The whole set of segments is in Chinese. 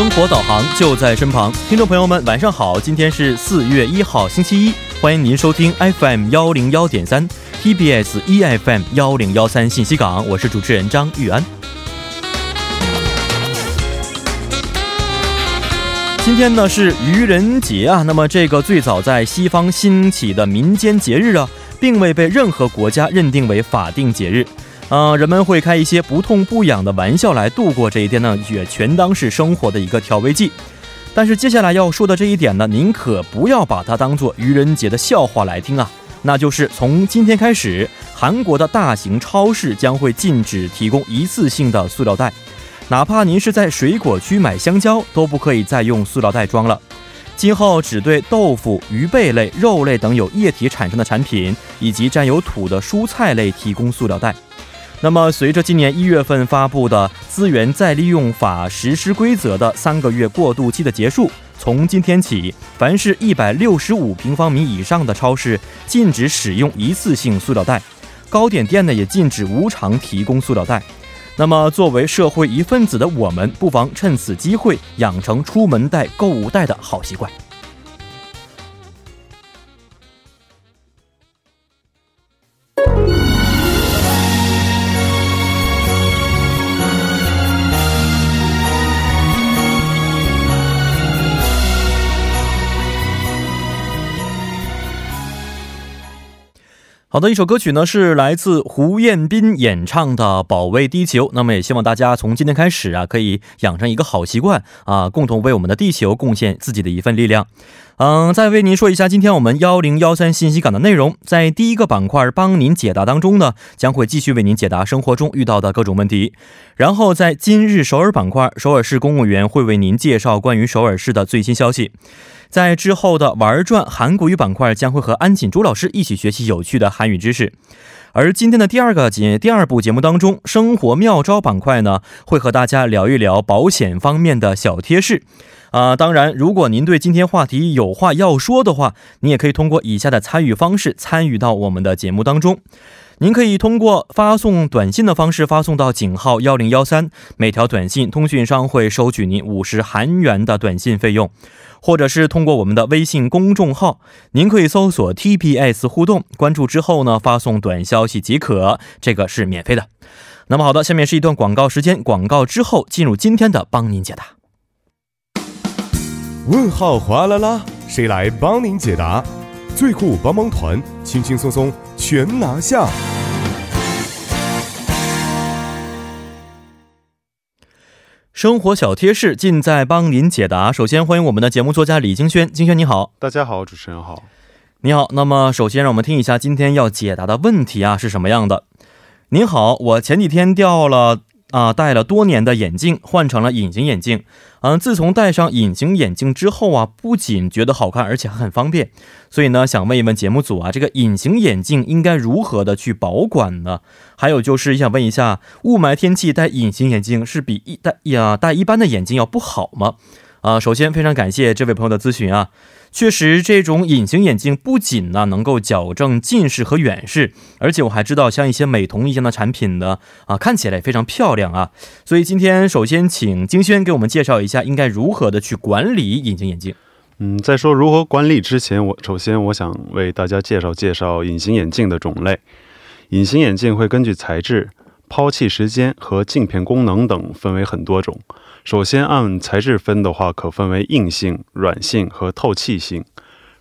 生活导航就在身旁，听众朋友们，晚上好！今天是四月一号，星期一，欢迎您收听 FM 幺零幺点三 TBS EFM 幺零幺三信息港，我是主持人张玉安。今天呢是愚人节啊，那么这个最早在西方兴起的民间节日啊，并未被任何国家认定为法定节日。呃，人们会开一些不痛不痒的玩笑来度过这一天呢，也全当是生活的一个调味剂。但是接下来要说的这一点呢，您可不要把它当做愚人节的笑话来听啊。那就是从今天开始，韩国的大型超市将会禁止提供一次性的塑料袋，哪怕您是在水果区买香蕉，都不可以再用塑料袋装了。今后只对豆腐、鱼贝类、肉类等有液体产生的产品，以及沾有土的蔬菜类提供塑料袋。那么，随着今年一月份发布的资源再利用法实施规则的三个月过渡期的结束，从今天起，凡是一百六十五平方米以上的超市禁止使用一次性塑料袋，糕点店呢也禁止无偿提供塑料袋。那么，作为社会一份子的我们，不妨趁此机会养成出门带购物袋的好习惯。好的，一首歌曲呢是来自胡彦斌演唱的《保卫地球》。那么也希望大家从今天开始啊，可以养成一个好习惯啊，共同为我们的地球贡献自己的一份力量。嗯，再为您说一下今天我们幺零幺三信息港的内容。在第一个板块帮您解答当中呢，将会继续为您解答生活中遇到的各种问题。然后在今日首尔板块，首尔市公务员会为您介绍关于首尔市的最新消息。在之后的玩转韩国语板块，将会和安锦珠老师一起学习有趣的韩语知识。而今天的第二个节第二部节目当中，生活妙招板块呢，会和大家聊一聊保险方面的小贴士。啊，当然，如果您对今天话题有话要说的话，你也可以通过以下的参与方式参与到我们的节目当中。您可以通过发送短信的方式发送到井号幺零幺三，每条短信通讯商会收取您五十韩元的短信费用，或者是通过我们的微信公众号，您可以搜索 TPS 互动，关注之后呢发送短消息即可，这个是免费的。那么好的，下面是一段广告时间，广告之后进入今天的帮您解答。问号哗啦啦，谁来帮您解答？最酷帮帮团，轻轻松松全拿下。生活小贴士尽在帮您解答。首先欢迎我们的节目作家李金轩，金轩你好。大家好，主持人好。你好。那么首先让我们听一下今天要解答的问题啊是什么样的？您好，我前几天掉了。啊，戴了多年的眼镜换成了隐形眼镜。嗯，自从戴上隐形眼镜之后啊，不仅觉得好看，而且还很方便。所以呢，想问一问节目组啊，这个隐形眼镜应该如何的去保管呢？还有就是想问一下，雾霾天气戴隐形眼镜是比一戴呀戴一般的眼镜要不好吗？啊，首先非常感谢这位朋友的咨询啊。确实，这种隐形眼镜不仅呢能够矫正近视和远视，而且我还知道像一些美瞳一样的产品呢，啊看起来也非常漂亮啊。所以今天首先请金轩给我们介绍一下应该如何的去管理隐形眼镜。嗯，在说如何管理之前，我首先我想为大家介绍介绍隐形眼镜的种类。隐形眼镜会根据材质、抛弃时间和镜片功能等分为很多种。首先按材质分的话，可分为硬性、软性和透气性。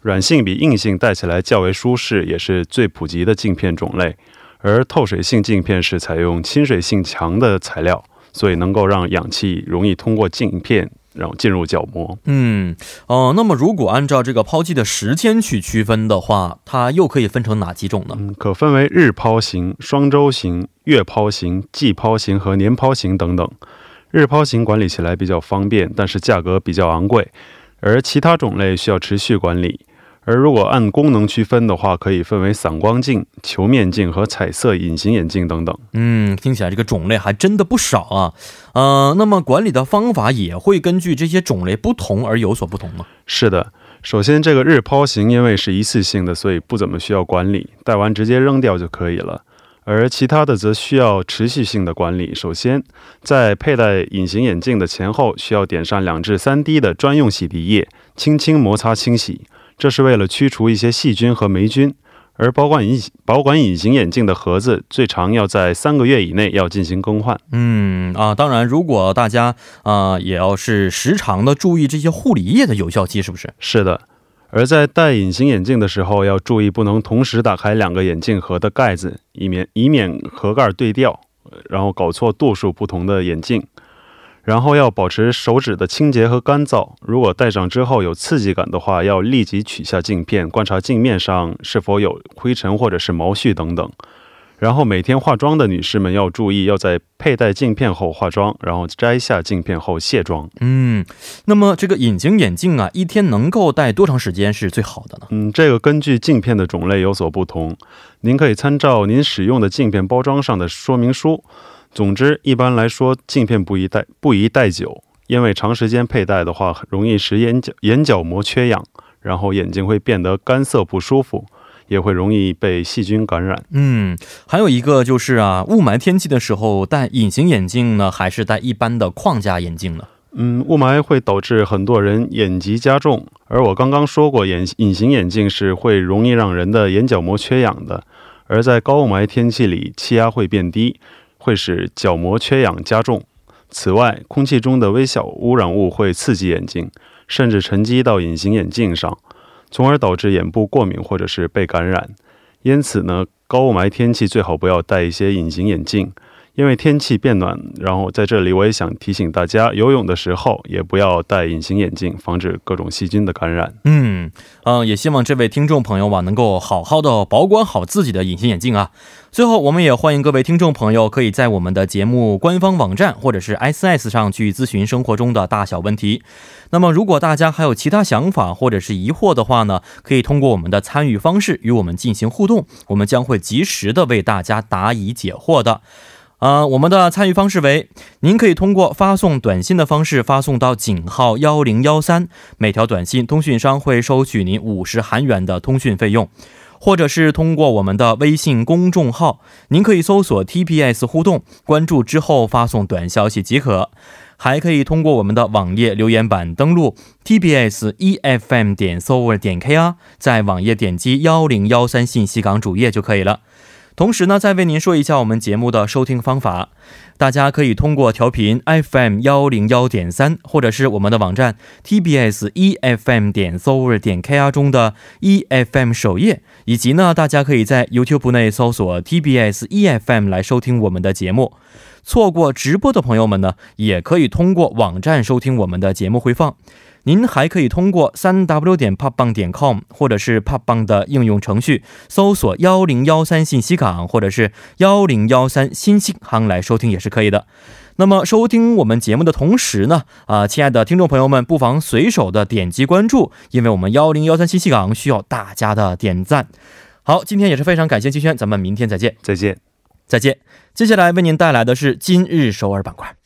软性比硬性戴起来较为舒适，也是最普及的镜片种类。而透水性镜片是采用亲水性强的材料，所以能够让氧气容易通过镜片然后进入角膜。嗯，哦，那么如果按照这个抛弃的时间去区分的话，它又可以分成哪几种呢？嗯，可分为日抛型、双周型、月抛型、季抛型和年抛型等等。日抛型管理起来比较方便，但是价格比较昂贵，而其他种类需要持续管理。而如果按功能区分的话，可以分为散光镜、球面镜和彩色隐形眼镜等等。嗯，听起来这个种类还真的不少啊。呃，那么管理的方法也会根据这些种类不同而有所不同吗？是的，首先这个日抛型因为是一次性的，所以不怎么需要管理，戴完直接扔掉就可以了。而其他的则需要持续性的管理。首先，在佩戴隐形眼镜的前后，需要点上两至三滴的专用洗涤液，轻轻摩擦清洗，这是为了驱除一些细菌和霉菌。而保管隐保管隐形眼镜的盒子，最长要在三个月以内要进行更换。嗯啊，当然，如果大家啊也要是时常的注意这些护理液的有效期，是不是？是的。而在戴隐形眼镜的时候，要注意不能同时打开两个眼镜盒的盖子，以免以免盒盖对调，然后搞错度数不同的眼镜。然后要保持手指的清洁和干燥。如果戴上之后有刺激感的话，要立即取下镜片，观察镜面上是否有灰尘或者是毛絮等等。然后每天化妆的女士们要注意，要在佩戴镜片后化妆，然后摘下镜片后卸妆。嗯，那么这个隐形眼镜啊，一天能够戴多长时间是最好的呢？嗯，这个根据镜片的种类有所不同，您可以参照您使用的镜片包装上的说明书。总之，一般来说，镜片不宜戴不宜戴久，因为长时间佩戴的话，容易使眼角眼角膜缺氧，然后眼睛会变得干涩不舒服。也会容易被细菌感染。嗯，还有一个就是啊，雾霾天气的时候戴隐形眼镜呢，还是戴一般的框架眼镜呢？嗯，雾霾会导致很多人眼疾加重，而我刚刚说过，眼隐形眼镜是会容易让人的眼角膜缺氧的。而在高雾霾天气里，气压会变低，会使角膜缺氧加重。此外，空气中的微小污染物会刺激眼睛，甚至沉积到隐形眼镜上。从而导致眼部过敏或者是被感染，因此呢，高雾霾天气最好不要戴一些隐形眼镜。因为天气变暖，然后在这里我也想提醒大家，游泳的时候也不要戴隐形眼镜，防止各种细菌的感染。嗯嗯，也希望这位听众朋友啊，能够好好的保管好自己的隐形眼镜啊。最后，我们也欢迎各位听众朋友可以在我们的节目官方网站或者是 S S 上去咨询生活中的大小问题。那么，如果大家还有其他想法或者是疑惑的话呢，可以通过我们的参与方式与我们进行互动，我们将会及时的为大家答疑解惑的。呃，我们的参与方式为：您可以通过发送短信的方式发送到井号幺零幺三，每条短信通讯商会收取您五十韩元的通讯费用；或者是通过我们的微信公众号，您可以搜索 TPS 互动，关注之后发送短消息即可；还可以通过我们的网页留言板登录 TPS EFM 点 s o v e r 点 KR，在网页点击幺零幺三信息港主页就可以了。同时呢，再为您说一下我们节目的收听方法。大家可以通过调频 FM 幺零幺点三，或者是我们的网站 TBS EFM 点 s o v e r 点 KR 中的 EFM 首页，以及呢，大家可以在 YouTube 内搜索 TBS EFM 来收听我们的节目。错过直播的朋友们呢，也可以通过网站收听我们的节目回放。您还可以通过三 w 点 popbang 点 com 或者是 popbang 的应用程序搜索幺零幺三信息港或者是幺零幺三新信行来收听也是可以的。那么收听我们节目的同时呢，啊，亲爱的听众朋友们，不妨随手的点击关注，因为我们幺零幺三信息港需要大家的点赞。好，今天也是非常感谢金轩，咱们明天再见，再见，再见。接下来为您带来的是今日首尔板块。